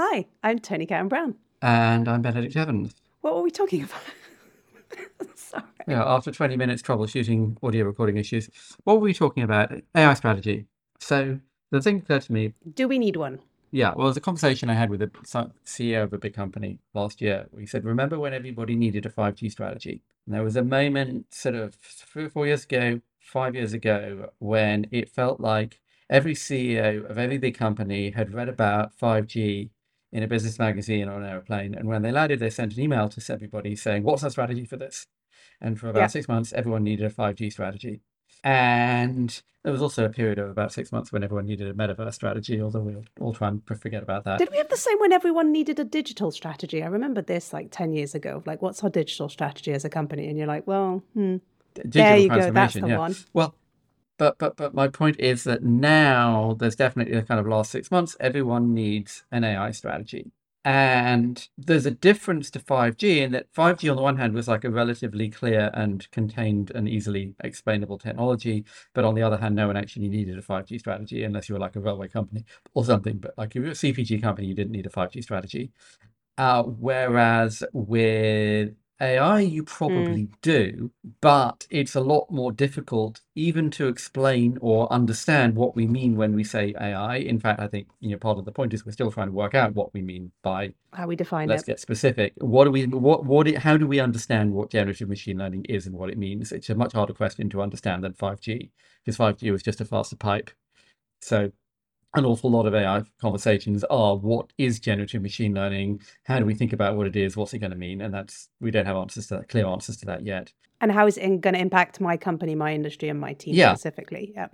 Hi, I'm Toni Cowan-Brown. And I'm Benedict Evans. What were we talking about? Sorry. Yeah, after 20 minutes troubleshooting audio recording issues, what were we talking about? AI strategy. So the thing occurred to me, Do we need one? yeah, well, it was a conversation I had with the so- CEO of a big company last year. We said, remember when everybody needed a 5G strategy? And there was a moment sort of three or four years ago, five years ago, when it felt like every CEO of every big company had read about 5G in a business magazine or an airplane. And when they landed, they sent an email to everybody saying, What's our strategy for this? And for about Yeah. six months, everyone needed a 5G strategy. And there was also a period of about six months when everyone needed a metaverse strategy, although we'll all try and forget about that. Did we have the same when everyone needed a digital strategy? I remember this like 10 years ago. Like, what's our digital strategy as a company? And you're like, well, hmm. digital There you go, that's the yeah. one. Well, but but but my point is that now there's definitely a kind of last six months, everyone needs an AI strategy. And there's a difference to 5G in that 5G on the one hand was like a relatively clear and contained and easily explainable technology, but on the other hand, no one actually needed a 5G strategy unless you were like a railway company or something. But like if you're a CPG company, you didn't need a 5G strategy. Uh, whereas with AI, you hmm. probably do, but it's a lot more difficult even to explain or understand what we mean when we say AI. In fact, I think you know part of the point is we're still trying to work out what we mean by How we define it. let's get specific. What do we what what it, how do we understand what generative machine learning is and what it means? It's a much harder question to understand than 5G because 5G was just a faster pipe. So an awful lot of AI conversations are what is generative machine learning? How do we think about what it is? What's it going to mean? And that's we don't have answers to that, clear answers to that yet. And how is it going to impact my company, my industry, and my team Yeah. specifically? Yeah.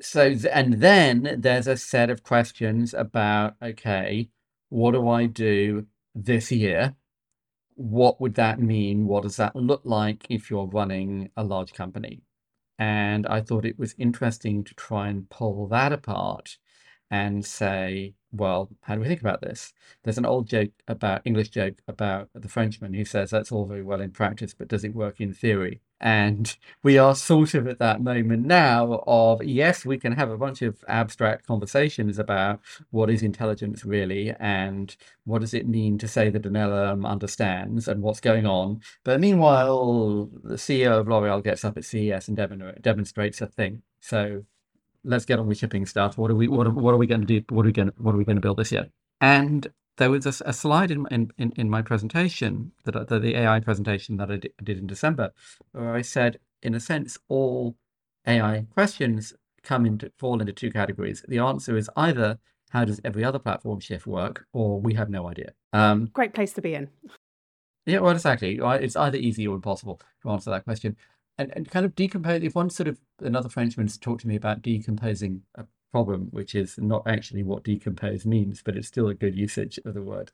So and then there's a set of questions about okay, what do I do this year? What would that mean? What does that look like if you're running a large company? And I thought it was interesting to try and pull that apart and say, well, how do we think about this? There's an old joke about English joke about the Frenchman who says that's all very well in practice, but does it work in theory? And we are sort of at that moment now of yes, we can have a bunch of abstract conversations about what is intelligence really and what does it mean to say that an LLM understands and what's going on. But meanwhile, the CEO of L'Oreal gets up at CES and demon- demonstrates a thing. So let's get on with shipping stuff. What are we what are, what are we going to do? What are we going what are we going to build this year? And there was a slide in, in in my presentation that the, the AI presentation that I di- did in December, where I said, in a sense, all AI questions come into fall into two categories. The answer is either how does every other platform shift work, or we have no idea. Um, Great place to be in. yeah, well, exactly. It's either easy or impossible to answer that question. And, and kind of decompose, if one sort of, another Frenchman's talked to me about decomposing a problem, which is not actually what decompose means, but it's still a good usage of the word.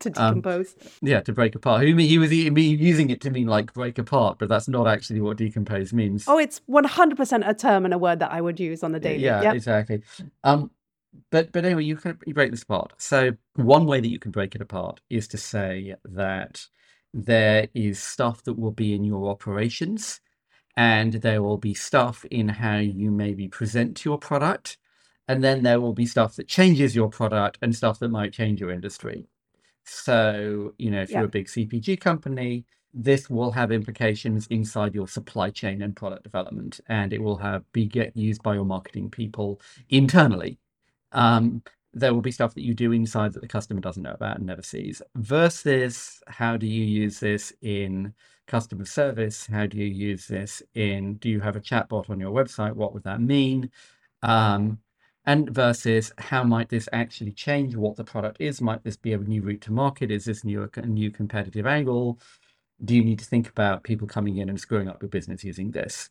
To Um, decompose. Yeah, to break apart. He, he was using it to mean like break apart, but that's not actually what decompose means. oh, it's 100% a term and a word that I would use on the daily. Yeah, Yep. exactly. Um, but but anyway, you can you break this apart. So one way that you can break it apart is to say that there is stuff that will be in your operations, and there will be stuff in how you maybe present your product, and then there will be stuff that changes your product and stuff that might change your industry. So, you know, if you're a big CPG company, this will have implications inside your supply chain and product development, and it will have be get used by your marketing people internally. Um, there will be stuff that you do inside that the customer doesn't know about and never sees. Versus, how do you use this in customer service? How do you use this in? Do you have a chatbot on your website? What would that mean? Um, and versus how might this actually change what the product is? Might this be a new route to market? Is this new a new competitive angle? Do you need to think about people coming in and screwing up your business using this?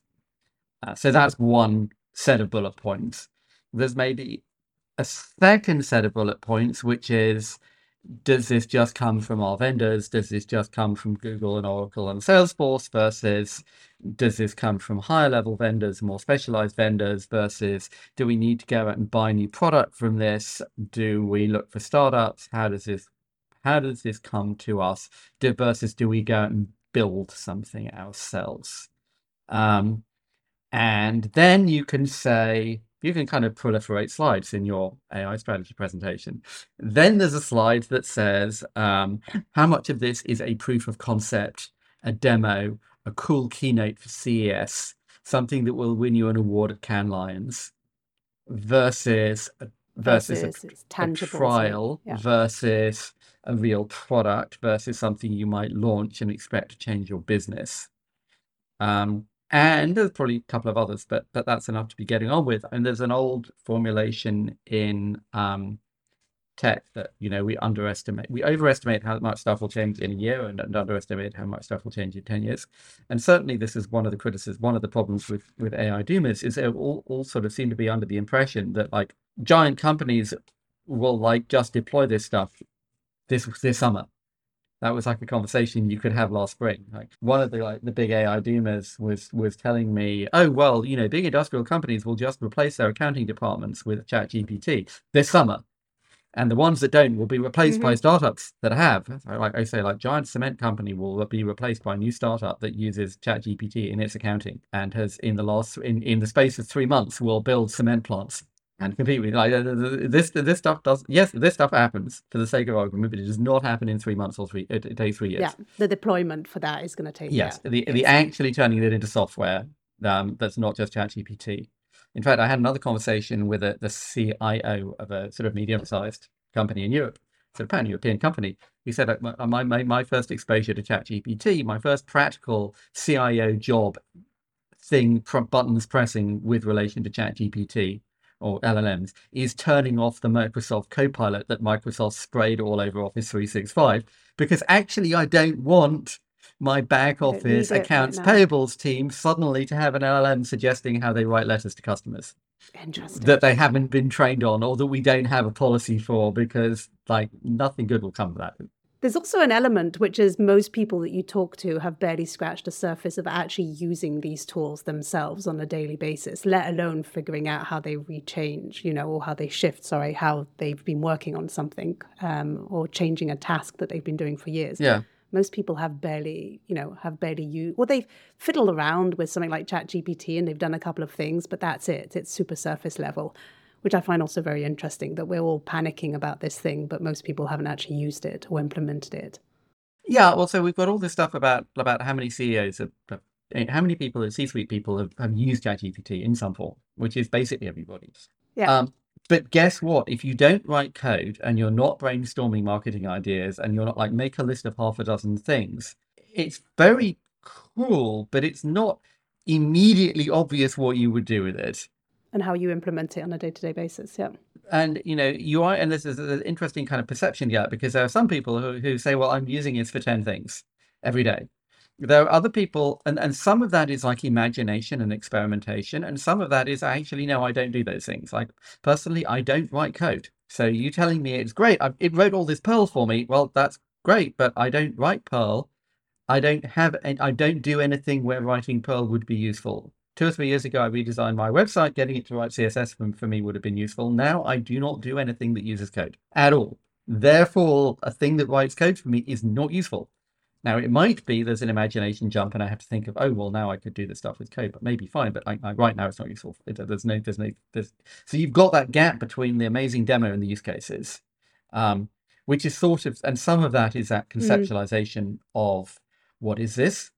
Uh, so that's one set of bullet points. There's maybe a second set of bullet points, which is does this just come from our vendors? Does this just come from Google and Oracle and Salesforce versus does this come from higher level vendors, more specialized vendors versus do we need to go out and buy new product from this? Do we look for startups? How does this how does this come to us do, versus do we go out and build something ourselves? Um, and then you can say, you can kind of proliferate slides in your AI strategy presentation. Then there's a slide that says um, how much of this is a proof of concept, a demo, a cool keynote for CES, something that will win you an award at Cannes Lions, versus versus, versus a, a, trial yeah. versus a real product versus something you might launch and expect to change your business. Um, and there's probably a couple of others, but but that's enough to be getting on with. And there's an old formulation in um, tech that you know we underestimate, we overestimate how much stuff will change in a year, and, and underestimate how much stuff will change in ten years. And certainly, this is one of the criticisms, one of the problems with with AI doomers is they all all sort of seem to be under the impression that like giant companies will like just deploy this stuff this this summer that was like a conversation you could have last spring. Like one of the like the big AI doomers was was telling me, oh well, you know, big industrial companies will just replace their accounting departments with ChatGPT this summer, and the ones that don't will be replaced mm-hmm. by startups that have. Like I say, like giant cement company will be replaced by a new startup that uses ChatGPT in its accounting and has in the last in in the space of three months will build cement plants and completely like uh, this this stuff does yes this stuff happens for the sake of argument but it does not happen in three months or three it, it takes three years. Yeah the deployment for that is going to take yes yeah, the, the actually turning it into software um, that's not just chat gpt in fact i had another conversation with a, the cio of a sort of medium-sized company in europe sort of pan-european company. He said my, my, my first exposure to chat gpt my first practical cio job thing buttons pressing with relation to chat gpt or LLMs is turning off the Microsoft Copilot that Microsoft sprayed all over Office 365 because actually I don't want my back office accounts right payables team suddenly to have an LLM suggesting how they write letters to customers. Interesting. That they haven't been trained on or that we don't have a policy for because like nothing good will come of that. There's also an element which is most people that you talk to have barely scratched the surface of actually using these tools themselves on a daily basis, let alone figuring out how they rechange, you know, or how they shift, sorry, how they've been working on something um, or changing a task that they've been doing for years. Yeah. Most people have barely, you know, have barely used, or they've fiddled around with something like ChatGPT and they've done a couple of things, but that's it. It's super surface level which I find also very interesting that we're all panicking about this thing, but most people haven't actually used it or implemented it. Yeah, well, so we've got all this stuff about about how many CEOs have, eh, how many people, C-suite people, have, have used ChatGPT in some form, which is basically everybody. Yeah. Um, but guess what? If you don't write code and you're not brainstorming marketing ideas and you're not like make a list of half a dozen things, it's very cool, but it's not immediately obvious what you would do with it and how you implement it on a day-to-day basis yeah. And you know you are and this is an interesting kind of perception yet because there are some people who, who say well i'm using it for 10 things every day. There are other people and, and some of that is like imagination and experimentation and some of that is actually no i don't do those things. Like personally i don't write code. So you telling me it's great I, it wrote all this perl for me well that's great but i don't write perl. I don't have i don't do anything where writing perl would be useful two or three years ago, I redesigned my website. Getting it to write CSS for, for me would have been useful. Now I do not do anything that uses code at all. Therefore, a thing that writes code for me is not useful. Now, it might be there's an imagination jump, and I have to think of, oh, well, now I could do this stuff with code, but maybe fine. But I, I, right now, it's not useful. It, there's no, there's no, there's so you've got that gap between the amazing demo and the use cases, um, which is sort of, and some of that is that mm. conceptualization mm. of what is this?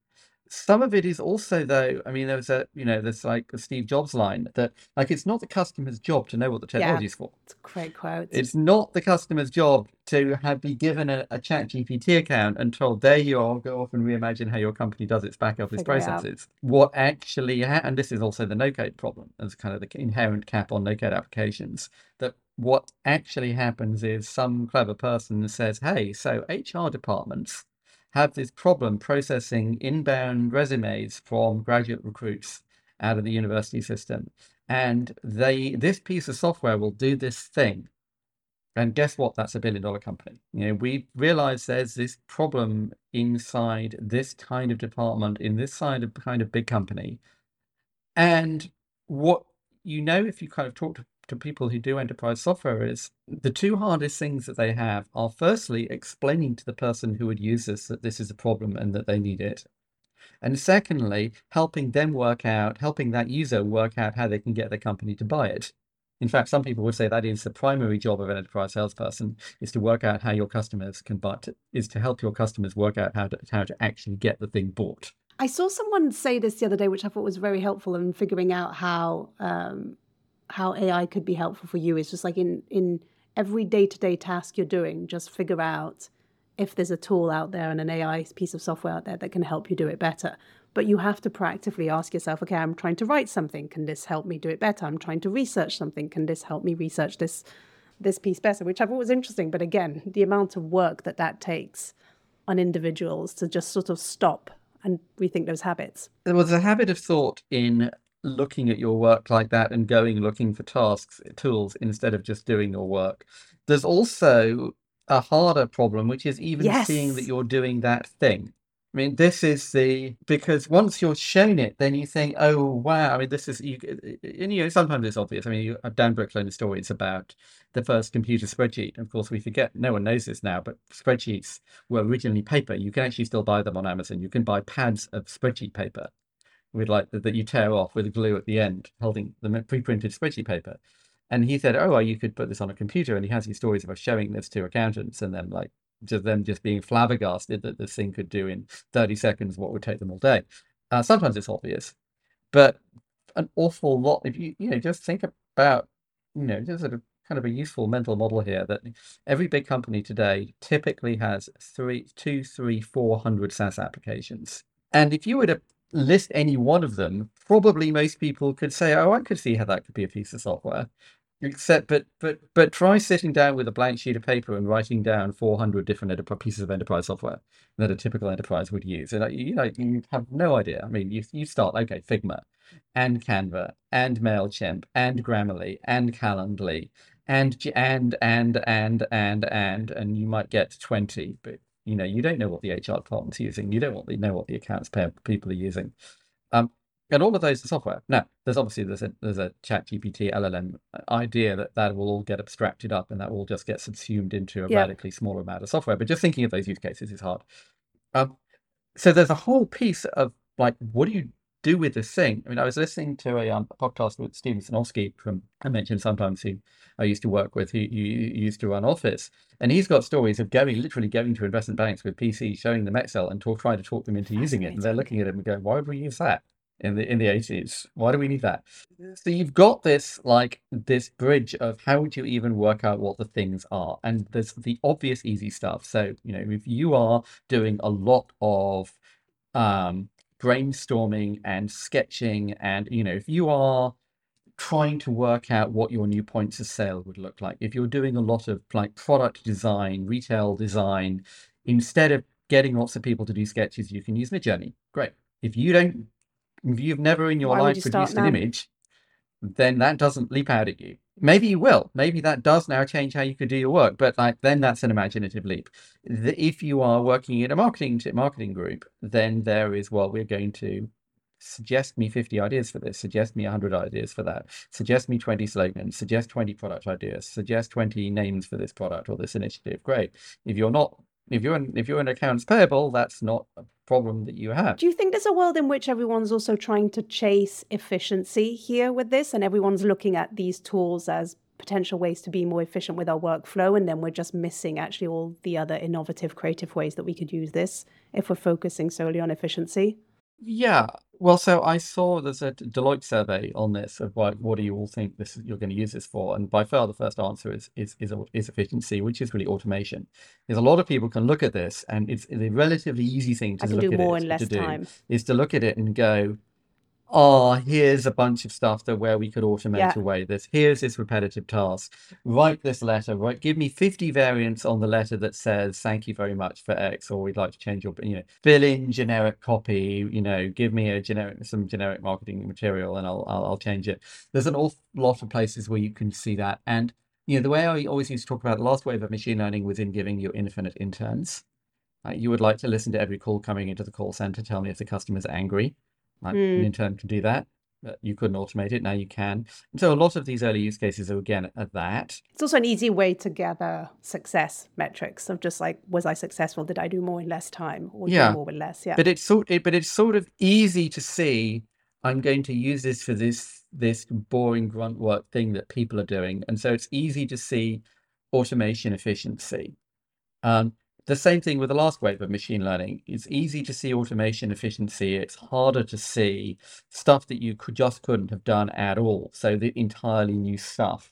Some of it is also though i mean there's a you know there's like a steve jobs line that like it's not the customer's job to know what the technology is for. It's a great quote. It's not the customer's job to have be given a, a chat gpt account and told there you are go off and reimagine how your company does its back office Figure processes. What actually ha- and this is also the no code problem as kind of the inherent cap on no code applications that what actually happens is some clever person says hey so hr departments have this problem processing inbound resumes from graduate recruits out of the university system. And they this piece of software will do this thing. And guess what? That's a billion dollar company. You know, we realize there's this problem inside this kind of department, in this side of kind of big company. And what you know, if you kind of talk to to people who do enterprise software is the two hardest things that they have are firstly explaining to the person who would use this that this is a problem and that they need it. And secondly, helping them work out, helping that user work out how they can get the company to buy it. In fact, some people would say that is the primary job of an enterprise salesperson is to work out how your customers can buy, to, is to help your customers work out how to, how to actually get the thing bought. I saw someone say this the other day, which I thought was very helpful in figuring out how um, how AI could be helpful for you. Is just like in in every day to day task you're doing, just figure out if there's a tool out there and an AI piece of software out there that can help you do it better. But you have to proactively ask yourself, okay, I'm trying to write something. Can this help me do it better? I'm trying to research something. Can this help me research this this piece better? Which I thought was interesting. But again, the amount of work that that takes on individuals to just sort of stop and rethink those habits. There was a habit of thought in looking at your work like that and going looking for tasks, eh, tools, instead of just doing your work. There's also a harder problem, which is even yes. seeing that you're doing that thing. I mean, this is the because once you're shown it, then you think, oh wow. I mean, this is you. Eh, eh, and, you know, sometimes it's obvious. I mean, you, uh, Dan story. stories about the first computer spreadsheet. Of course, we forget. No one knows this now, but spreadsheets were originally paper. You can actually still buy them on Amazon. You can buy pads of spreadsheet paper with like that you tear off with a glue at the end, holding the pre-printed spreadsheet paper. And he said, "Oh, well, you could put this on a computer." And he has these stories of us showing this to accountants and then like just them just being flabbergasted that this thing could do in 30 seconds what would take them all day. Uh, sometimes it's obvious, but an awful lot. If you you know just think about you know just sort of kind of a useful mental model here that every big company today typically has three, two, three, four hundred SaaS applications. And if you were to list any one of them, probably most people could say, "Oh, I could see how that could be a piece of software." Except, but but but try sitting down with a blank sheet of paper and writing down 400 different enterprise, pieces of enterprise software that a typical enterprise would use, and you know you have no idea. I mean, you you start okay, Figma, and Canva, and Mailchimp, and Grammarly, and Calendly, and and and and and and and you might get 20, but you know you don't know what the HR department's using. You don't want to know what the accounts payable people are using. Um, and all of those are software. Now, there's obviously there's a there's a Chat GPT LLM idea that that will all get abstracted up and that will just get subsumed into a yeah. radically smaller amount of software. But just thinking of those use cases is hard. Um, so there's a whole piece of like, what do you do with this thing? I mean, I was listening to a, um, podcast with Steven Sinofsky from I mentioned sometimes who I used to work with, who, who used to run Office, and he's got stories of going literally going to investment banks with PCs, showing them Excel, and talk, trying to talk them into using it, and they're looking at it and going, "Why would we use that?" in the in the 80s. Why do we need that? So you've got this like this bridge of how would you even work out what the things are? And there's the obvious easy stuff. So, you know, if you are doing a lot of um brainstorming and sketching and you know, if you are trying to work out what your new points of sale would look like, if you're doing a lot of like product design, retail design, instead of getting lots of people to do sketches, you can use Midjourney. Great. If you don't if you've never in your Why life you produced an image, then that doesn't leap out at you. Maybe you will. Maybe that does now change how you could do your work, but like then that's an imaginative leap. If you are working in a marketing marketing group, then there is well, we're going to suggest me 50 ideas for this, suggest me 100 ideas for that, suggest me 20 slogans, suggest 20 product ideas, suggest 20 names for this product or this initiative. Great. If you're not if you're in, if you're in accounts payable, that's not a problem that you have. Do you think there's a world in which everyone's also trying to chase efficiency here with this, and everyone's looking at these tools as potential ways to be more efficient with our workflow, and then we're just missing actually all the other innovative, creative ways that we could use this if we're focusing solely on efficiency? Yeah. Well, so I saw there's a Deloitte survey on this of like, what do you all think this you're going to use this for? And by far the first answer is is is, is efficiency, which is really automation. There's a lot of people can look at this, and it's a relatively easy thing to I can look do at more it in less to do is to look at it and go, oh, here's a bunch of stuff that where we could automate Yeah. away this. Here's this repetitive task. Write this letter. Right, give me 50 variants on the letter that says thank you very much for X, or we'd like to change your, you know, fill in generic copy. You know, give me a generic some generic marketing material, and I'll I'll, I'll change it. There's an awful lot of places where you can see that, and you know, the way I always used to talk about the last wave of machine learning was in giving you infinite interns. Uh, you would like to listen to every call coming into the call center, tell me if the customer's angry. Like an Mm. intern can do that. you couldn't automate it. Now you can. And so a lot of these early use cases are again at that. It's also an easy way to gather success metrics of just like, was I successful? Did I do more in less time or Yeah. do more with less? Yeah. But it's sort it, but it's sort of easy to see I'm going to use this for this this boring grunt work thing that people are doing. And so it's easy to see automation efficiency. Um, the same thing with the last wave of machine learning. It's easy to see automation efficiency. It's harder to see stuff that you could just couldn't have done at all. So the entirely new stuff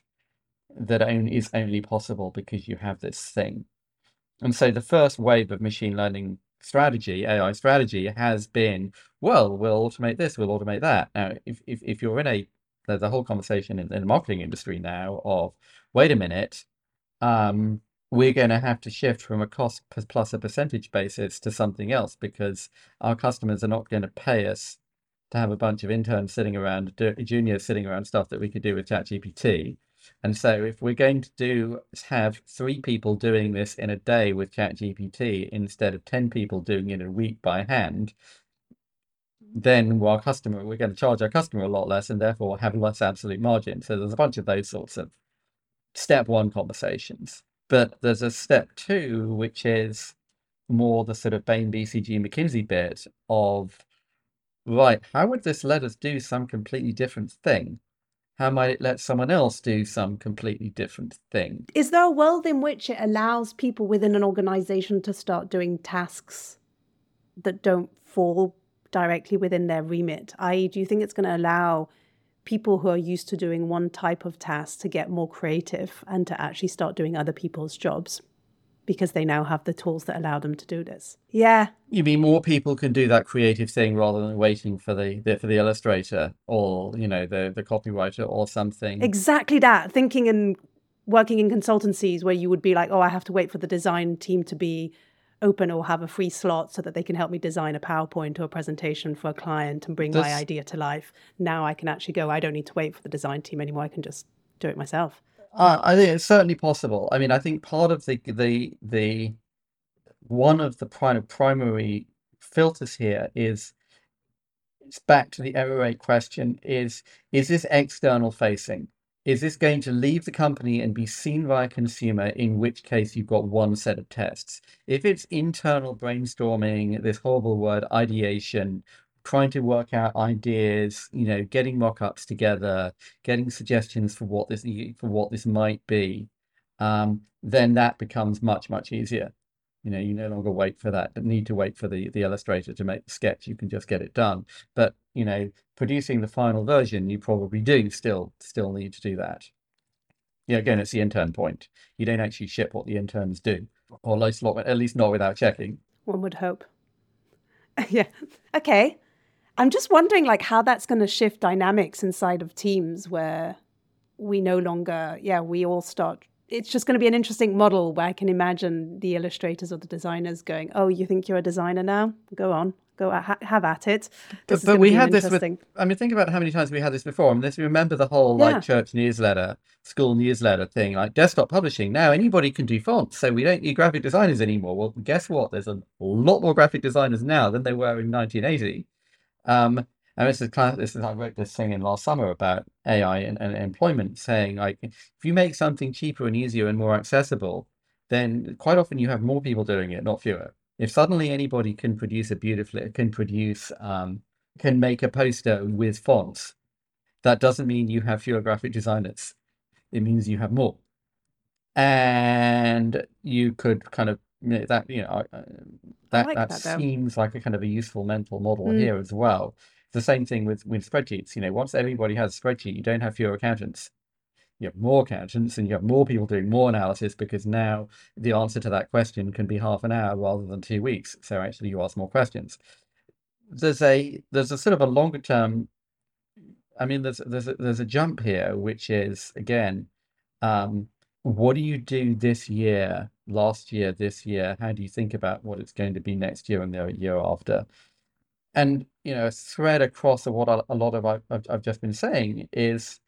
that only is only possible because you have this thing. And so the first wave of machine learning strategy, AI strategy, has been, well, we'll automate this, we'll automate that. Now, if if, if you're in a there's a whole conversation in, in the marketing industry now of wait a minute, um, we're going to have to shift from a cost plus a percentage basis to something else because our customers are not going to pay us to have a bunch of interns sitting around, juniors sitting around stuff that we could do with ChatGPT. And so, if we're going to do have three people doing this in a day with ChatGPT instead of ten people doing it in a week by hand, then our customer we're going to charge our customer a lot less, and therefore have less absolute margin. So there's a bunch of those sorts of step one conversations. But there's a step two, which is more the sort of Bain, BCG, McKinsey bit of right, how would this let us do some completely different thing? How might it let someone else do some completely different thing? Is there a world in which it allows people within an organization to start doing tasks that don't fall directly within their remit? I.e., do you think it's going to allow people who are used to doing one type of task to get more creative and to actually start doing other people's jobs because they now have the tools that allow them to do this? Yeah, You mean more people can do that creative thing rather than waiting for the, the for the illustrator or you know the the copywriter or something? exactly that. Thinking and working in consultancies where you would be like, oh, I have to wait for the design team to be open or have a free slot so that they can help me design a PowerPoint or a presentation for a client and bring my idea to life. Now I can actually go, I don't need to wait for the design team anymore. I can just do it myself. Uh, I think it's certainly possible. I mean, I think part of the the the one of the primary filters here is it's back to the error rate question is is this external facing? Is this going to leave the company and be seen by a consumer, in which case you've got one set of tests? If it's internal brainstorming, this horrible word, ideation, trying to work out ideas, you know, getting mock-ups together, getting suggestions for what this for what this might be, um, then that becomes much, much easier. You know, you no longer wait for that, need to wait for the, the illustrator to make the sketch. You can just get it done. But, you know, producing the final version, you probably do still still need to do that. Yeah, again, it's the intern point. You don't actually ship what the interns do, or at least not, at least not without checking. One would hope. yeah. Okay. I'm just wondering like how that's going to shift dynamics inside of teams where we no longer, yeah, we all start. It's just going to be an interesting model where I can imagine the illustrators or the designers going, "Oh, you think you're a designer now? Go on, go a- ha- have at it." This is but we had this with. I mean, think about how many times we had this before. I mean, this, remember the whole Yeah. like church newsletter, school newsletter thing, like desktop publishing. Now anybody can do fonts, so we don't need graphic designers anymore. Well, guess what? There's a lot more graphic designers now than there were in 1980. Um, and this is of, this is I wrote this thing in last summer about AI and, and employment, saying like if you make something cheaper and easier and more accessible, then quite often you have more people doing it, not fewer. If suddenly anybody can produce a beautifully can produce um, can make a poster with fonts, that doesn't mean you have fewer graphic designers. It means you have more. And you could kind of you know, that you know uh, that like that that, seems like a kind of a useful mental model Mm. here as well. The same thing with with spreadsheets. You know, once everybody has a spreadsheet, you don't have fewer accountants. You have more accountants and you have more people doing more analysis because now the answer to that question can be half an hour rather than two weeks. So actually you ask more questions. There's a there's a sort of a longer term I mean there's there's a, there's a jump here which is again um what do you do this year, last year, this year? How do you think about what it's going to be next year and the year after? And you know, a thread across of what a, a lot of I've I've just been saying is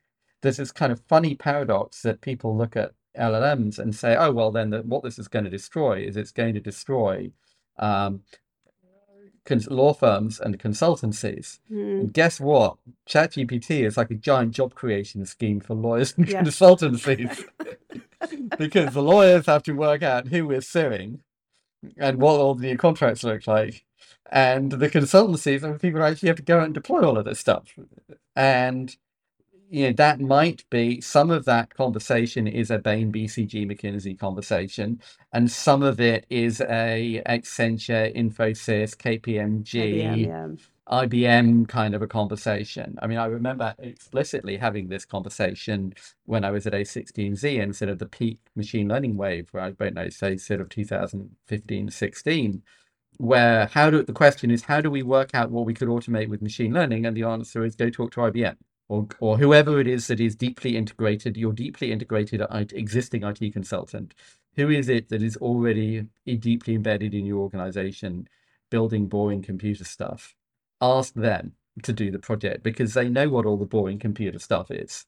there's this kind of funny paradox that people look at LLMs and say, oh well, then the, what this is going to destroy is it's going to destroy um, cons- law firms and consultancies. Mm. And guess what? ChatGPT is like a giant job creation scheme for lawyers and Yeah. consultancies because the lawyers have to work out who we're suing and what all the contracts look like. And the consultancies and people actually have to go out and deploy all of this stuff. And you know, that might be some of that conversation is a Bain BCG McKinsey conversation, and some of it is a Accenture, Infosys, KPMG, IBM, yeah. IBM kind of a conversation. I mean, I remember explicitly having this conversation when I was at A16Z and sort of the peak machine learning wave, where I don't know, say sort of 2015, 16, where how do the question is how do we work out what we could automate with machine learning? And the answer is go talk to IBM. Or, or whoever it is that is deeply integrated, your deeply integrated existing IT consultant. Who is it that is already deeply embedded in your organization, building boring computer stuff? ask them to do the project because they know what all the boring computer stuff is.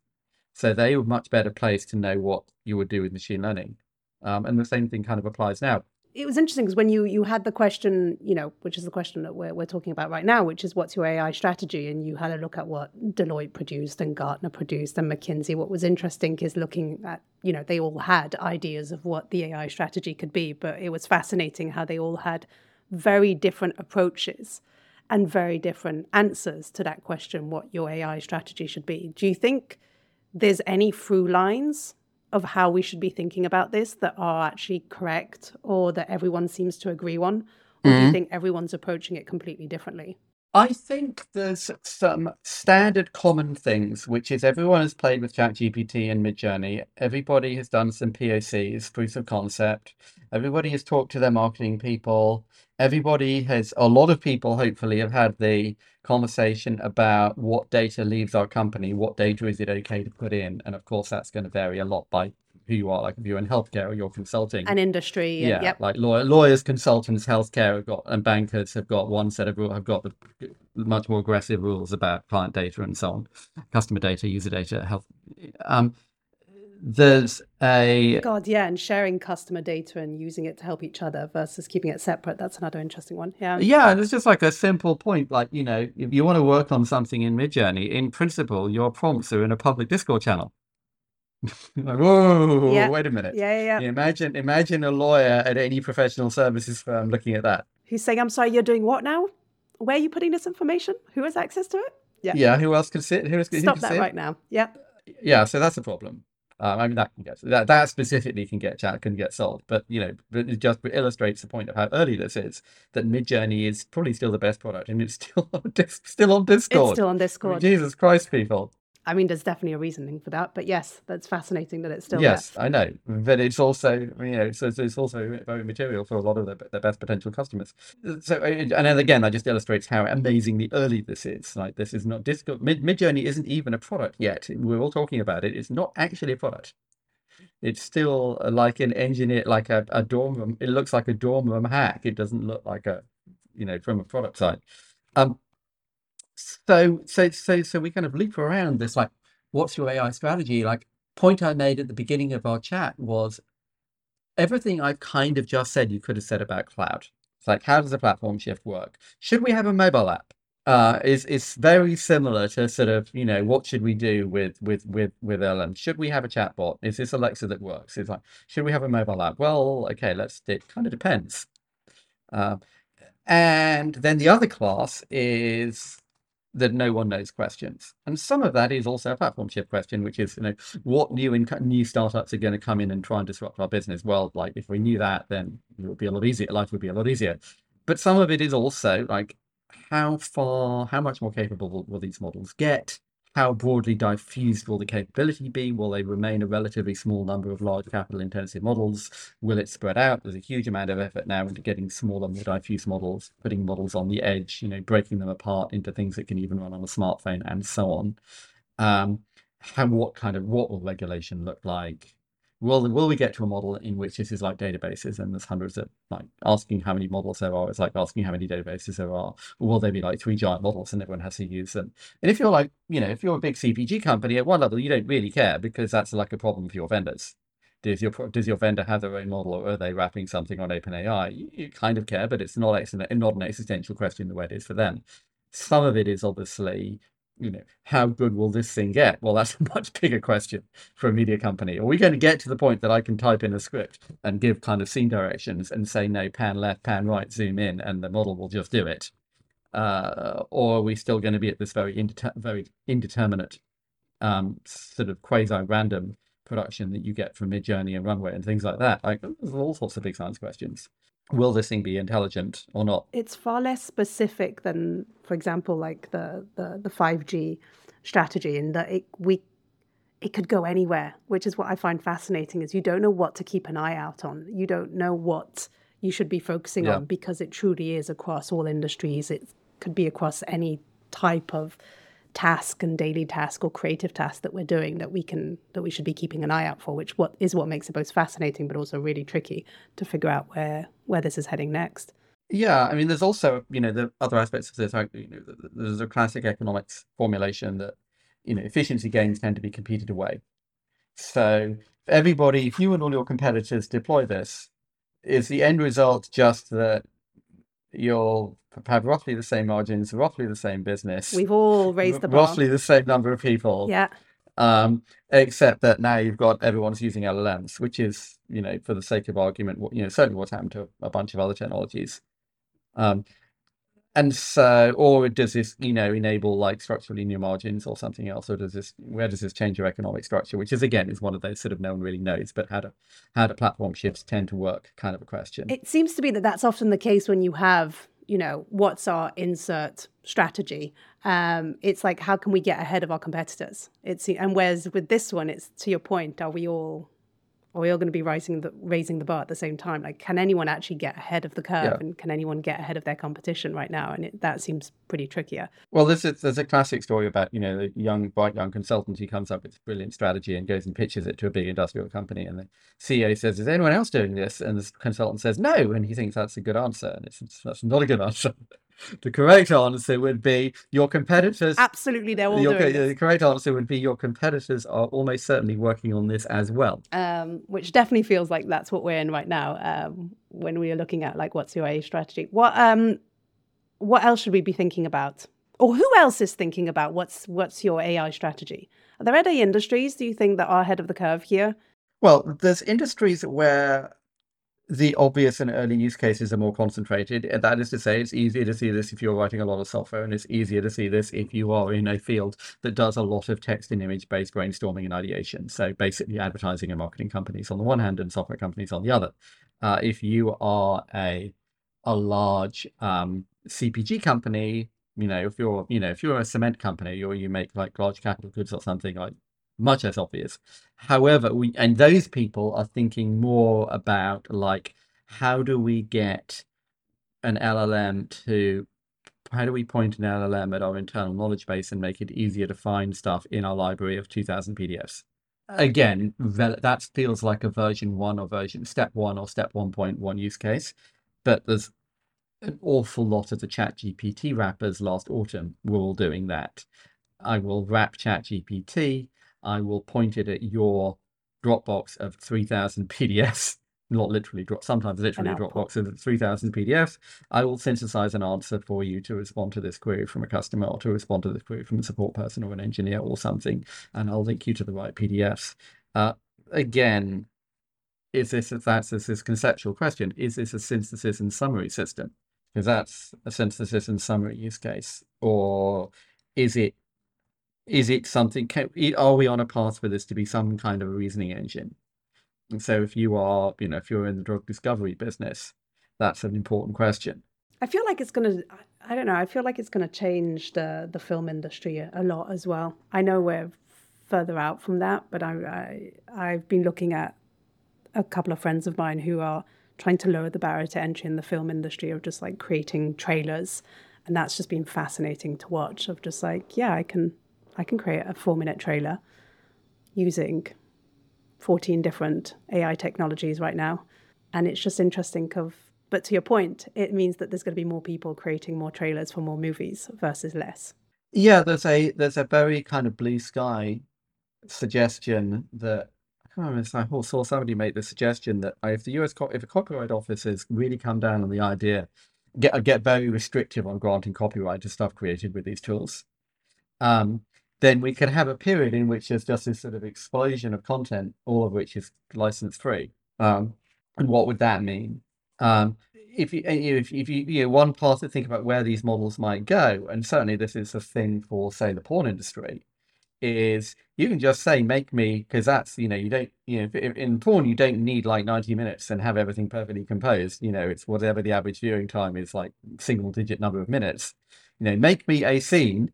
So they are much better placed to know what you would do with machine learning. Um, and the same thing kind of applies now. It was interesting because when you you had the question, you know, which is the question that we're we're talking about right now, which is what's your AI strategy, and you had a look at what Deloitte produced and Gartner produced and McKinsey. What was interesting is looking at, you know, they all had ideas of what the AI strategy could be, but it was fascinating how they all had very different approaches and very different answers to that question what your AI strategy should be. Do you think there's any through lines of how we should be thinking about this that are actually correct or that everyone seems to agree on? Or do you mm-hmm. think everyone's approaching it completely differently? I think there's some standard common things, which is everyone has played with ChatGPT and Midjourney. Everybody has done some POCs, proofs of concept. Everybody has talked to their marketing people. Everybody has, a lot of people hopefully have had the conversation about what data leaves our company, what data is it okay to put in. And of course, that's going to vary a lot by who you are. Like if you're in healthcare or you're consulting. An industry, Yeah, yep. like lawyer, lawyers, consultants, healthcare have got, and bankers have got one set of rules, have got the much more aggressive rules about client data and so on, customer data, user data, health. Um, there's a God, yeah, and sharing customer data and using it to help each other versus keeping it separate. That's another interesting one. Yeah. yeah, and it's just like a simple point. Like you know, if you want to work on something in Midjourney, in principle, your prompts are in a public Discord channel. like, whoa, Yeah. wait a minute. Yeah, yeah, yeah. Imagine, imagine a lawyer at any professional services firm looking at that. Who's saying, I'm sorry, you're doing what now? Where are you putting this information? Who has access to it? Yeah. Yeah, who else could sit? Who else could, who Stop that right now. Yeah. yeah so that's a problem um, i mean that can get that that specifically can get chat can get solved but you know but it just illustrates the point of how early this is that midjourney is probably still the best product and it's still on still on discord It's still on I mean, Discord. jesus christ people I mean, there's definitely a reasoning for that. But yes, that's fascinating that it's still yes i know but it's also you know so it's, it's also very material for a lot of the, the best potential customers. So uh, and then again that just illustrates how amazingly early this is like this is not discord mid midjourney isn't even a product yet. We're all talking about it. It's not actually a product. It's still uh, like an engineer like a, a dorm room. It looks like a dorm room hack. It doesn't look like a you know from a product side. Um so so so so we kind of loop around this like what's your ai strategy like point i made at the beginning of our chat was everything i've kind of just said you could have said about cloud it's like how does the platform shift work should we have a mobile app uh, is is very similar to sort of you know what should we do with with with with LM? Should we have a chatbot? Is this Alexa that works? It's like should we have a mobile app? Well, okay, let's. It kind of depends. Um, and then the other class is that no one knows questions, and some of that is also a platform shift question, which is you know what new inc- new startups are going to come in and try and disrupt our business. Well, like if we knew that, then it would be a lot easier. Life would be a lot easier. But some of it is also like how far, how much more capable will, will these models get? How broadly diffused will the capability be? Will they remain a relatively small number of large capital intensive models? Will it spread out? There's a huge amount of effort now into getting smaller, more diffuse models, putting models on the edge, you know, breaking them apart into things that can even run on a smartphone and so on. Um, what kind of, what will regulation look like? Will, will we get to a model in which this is like databases and there's hundreds of like asking how many models there are? It's like asking how many databases there are. Or will there be like three giant models and everyone has to use them? And if you're like, you know, if you're a big CPG company at one level, you don't really care because that's like a problem for your vendors. does your does your vendor have their own model, or are they wrapping something on OpenAI? You, you kind of care, but it's not not an existential question the way it is for them. Some of it is obviously, you know, how good will this thing get? Well, that's a much bigger question for a media company. Are we going to get to the point that I can type in a script and give kind of scene directions and say no, pan left, pan right, zoom in, and the model will just do it? Uh, or are we still going to be at this very indeter- very indeterminate um, sort of quasi-random production that you get from Midjourney and Runway and things like that. Like there's all sorts of big science questions. Will this thing be intelligent or not? It's far less specific than, for example, like the the the five G strategy, in that it we it could go anywhere, which is what I find fascinating. Is you don't know what to keep an eye out on. You don't know what you should be focusing yeah. on because it truly is across all industries. It could be across any type of task and daily task or creative task that we're doing that we can that we should be keeping an eye out for which what is what makes it both fascinating but also really tricky to figure out where where this is heading next. Yeah i mean there's also you know the other aspects of this you know there's a classic economics formulation that you know efficiency gains tend to be competed away. So everybody if you and all your competitors deploy this is the end result just that you'll have roughly the same margins, roughly the same business. We've all raised the bar. Roughly the same number of people. Yeah. Um, except that now you've got everyone's using LLMs, which is, you know, for the sake of argument, you know, certainly what's happened to a bunch of other technologies. Um, and so, or does this, you know, enable like structurally new margins or something else, or does this, where does this change your economic structure? Which is again is one of those sort of no one really knows, but how do how do platform shifts tend to work, kind of a question. It seems to be that that's often the case when you have, you know, what's our insert strategy? Um, it's like how can we get ahead of our competitors? It's and whereas with this one, it's to your point, are we all are we all going to be raising the raising the bar at the same time? Like, can anyone actually get ahead of the curve, yeah. and can anyone get ahead of their competition right now? And it, that seems pretty trickier. Well, there's a, there's a classic story about you know the young bright young consultant who comes up with a brilliant strategy and goes and pitches it to a big industrial company, and the CEO says, "Is anyone else doing this?" And the consultant says, "No," and he thinks that's a good answer, and it's that's not a good answer the correct answer would be your competitors. Absolutely, they're all your, doing The correct answer would be your competitors are almost certainly working on this as well. Um, which definitely feels like that's what we're in right now. Um, when we are looking at like what's your AI strategy, what um, what else should we be thinking about, or who else is thinking about what's what's your AI strategy? Are there any industries do you think that are ahead of the curve here? Well, there's industries where the obvious and early use cases are more concentrated. And that is to say, it's easier to see this if you're writing a lot of software, and it's easier to see this if you are in a field that does a lot of text and image based brainstorming and ideation. So basically, advertising and marketing companies on the one hand, and software companies on the other. Uh, if you are a a large um, CPG company, you know, if you're, you know, if you're a cement company or you make like large capital goods or something, like much less obvious. However, we and those people are thinking more about like how do we get an LLM to how do we point an LLM at our internal knowledge base and make it easier to find stuff in our library of 2000 PDFs? Again, that feels like a version one or version step one or step 1.1 use case, but there's an awful lot of the chat GPT wrappers last autumn were all doing that. I will wrap chat GPT I will point it at your Dropbox of 3,000 PDFs, not literally drop, sometimes literally a Dropbox of 3,000 PDFs. I will synthesize an answer for you to respond to this query from a customer or to respond to this query from a support person or an engineer or something, and I'll link you to the right PDFs. Uh, again, is this that's this conceptual question? Is this a synthesis and summary system? Because that's a synthesis and summary use case, or is it is it something can, are we on a path for this to be some kind of a reasoning engine? And so if you are you know if you're in the drug discovery business that's an important question. I feel like it's going to i don't know i feel like it's going to change the the film industry a lot as well. I know we're further out from that but i, I i've been looking at a couple of friends of mine who are trying to lower the barrier to entry in the film industry of just like creating trailers. And that's just been fascinating to watch of just like yeah i can I can create a four minute trailer using 14 different AI technologies right now. And it's just interesting of but to your point, it means that there's going to be more people creating more trailers for more movies versus less. Yeah, there's a there's a very kind of blue sky suggestion that I can't remember. I saw somebody make the suggestion that if the US if the copyright offices really come down on the idea, get get very restrictive on granting copyright to stuff created with these tools, um, then we could have a period in which there's just this sort of explosion of content, all of which is license free. Um, and what would that mean? Um, if you if, if you, you know, one part to think about where these models might go, and certainly this is a thing for say the porn industry, is you can just say make me because that's you know you don't you know in porn you don't need like 90 minutes and have everything perfectly composed you know it's whatever the average viewing time is like single digit number of minutes you know make me a scene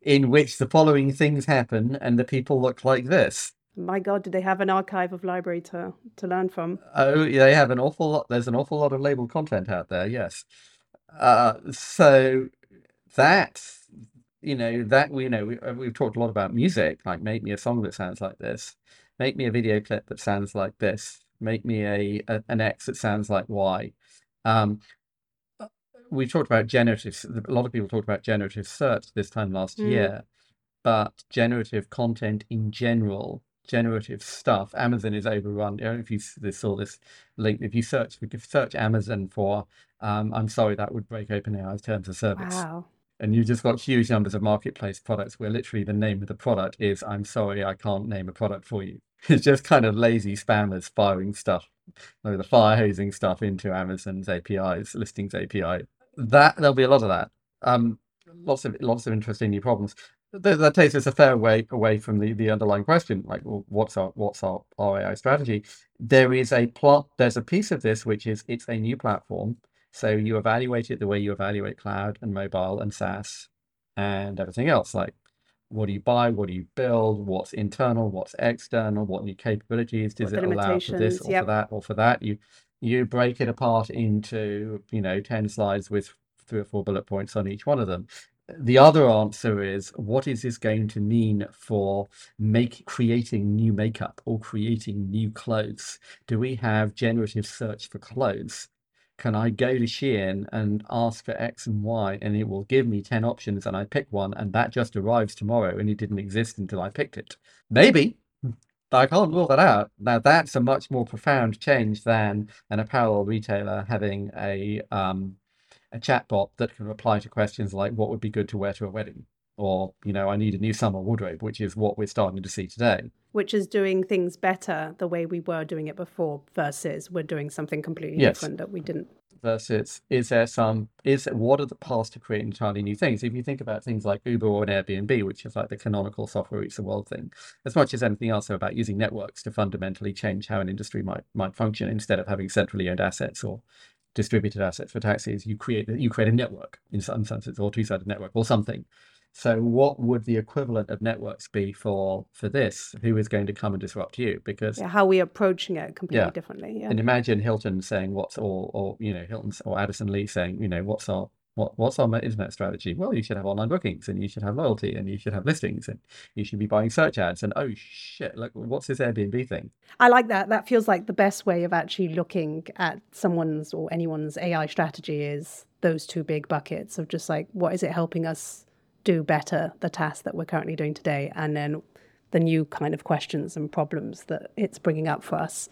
in which the following things happen and the people look like this. My god do they have an archive of library to to learn from? Oh they have an awful lot there's an awful lot of labeled content out there yes. Uh, so that you know that we you know we, uh, we've talked a lot about music like make me a song that sounds like this make me a video clip that sounds like this make me a, a an x that sounds like y. Um, we talked about generative a lot of people talked about generative search this time last mm. year but generative content in general generative stuff amazon is overrun you know, if you saw this link if you search if you search amazon for um, i'm sorry that would break open openai's terms of service wow and you've just got huge numbers of marketplace products where literally the name of the product is I'm sorry, I can't name a product for you. It's just kind of lazy spammers firing stuff, like the fire hosing stuff into Amazon's APIs, listings API. That there'll be a lot of that. Um, lots of lots of interesting new problems. That, that takes us a fair way away from the, the underlying question, like well, what's our what's our, our AI strategy? There is a plot. There's a piece of this which is it's a new platform so you evaluate it the way you evaluate cloud and mobile and SaaS and everything else. Like, what do you buy? What do you build? What's internal? What's external? What new capabilities does it allow for this or yep. for that or for that? You you break it apart into you know ten slides with three or four bullet points on each one of them. The other answer is what is this going to mean for make creating new makeup or creating new clothes? Do we have generative search for clothes? can I go to Shein and ask for X and Y and it will give me 10 options and I pick one and that just arrives tomorrow and it didn't exist until I picked it? Maybe. But I can't rule that out. Now that's a much more profound change than an apparel retailer having a um, a chatbot that can reply to questions like what would be good to wear to a wedding or you know i need a new summer wardrobe which is what we're starting to see today which is doing things better the way we were doing it before versus we're doing something completely yes. different that we didn't versus is there some is what are the paths to create entirely new things? If you think about things like uber or an airbnb which is like the canonical software eats the world thing. As much as anything else they're about using networks to fundamentally change how an industry might might function. Instead of having centrally owned assets or distributed assets for taxis you create you create a network in some senses or two-sided network or something so what would the equivalent of networks be for for this? Who is going to come and disrupt you? Because yeah, how we approaching it completely yeah. differently. Yeah. And imagine Hilton saying what's or or you know Hilton or Addison Lee saying you know what's our what what's our internet strategy? Well, you should have online bookings and you should have loyalty and you should have listings and you should be buying search ads and oh shit, like what's this Airbnb thing? I like that. That feels like the best way of actually looking at someone's or anyone's AI strategy is those two big buckets of just like what is it helping us do better the task that we're currently doing today and then the new kind of questions and problems that it's bringing up for us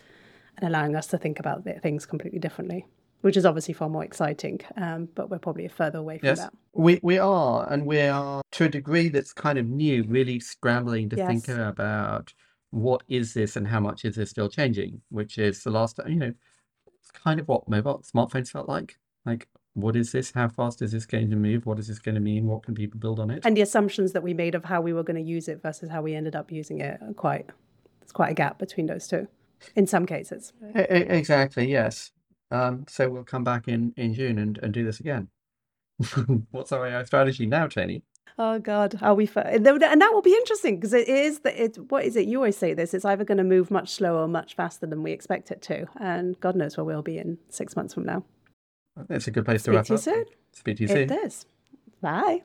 and allowing us to think about things completely differently which is obviously far more exciting um, but we're probably further away from yes, that. We, we are and we are to a degree that's kind of new really scrambling to yes. think about what is this and how much is this still changing which is the last you know it's kind of what mobile smartphones felt like. Like what is this? How fast is this going to move? What is this going to mean? What can people build on it? And the assumptions that we made of how we were going to use it versus how we ended up using it are quite there's quite a gap between those two in some cases. Exactly, yes. Um, so we'll come back in, in June and, and do this again. What's our AI strategy now, Toni? Oh God, are we? Fa- and that will be interesting because it is that it. What is it? You always say this. It's either going to move much slower or much faster than we expect it to, and God knows where we'll be in six months from now. That's a good place to wrap Speak to you up. Soon. Speak to you soon. It is. Bye.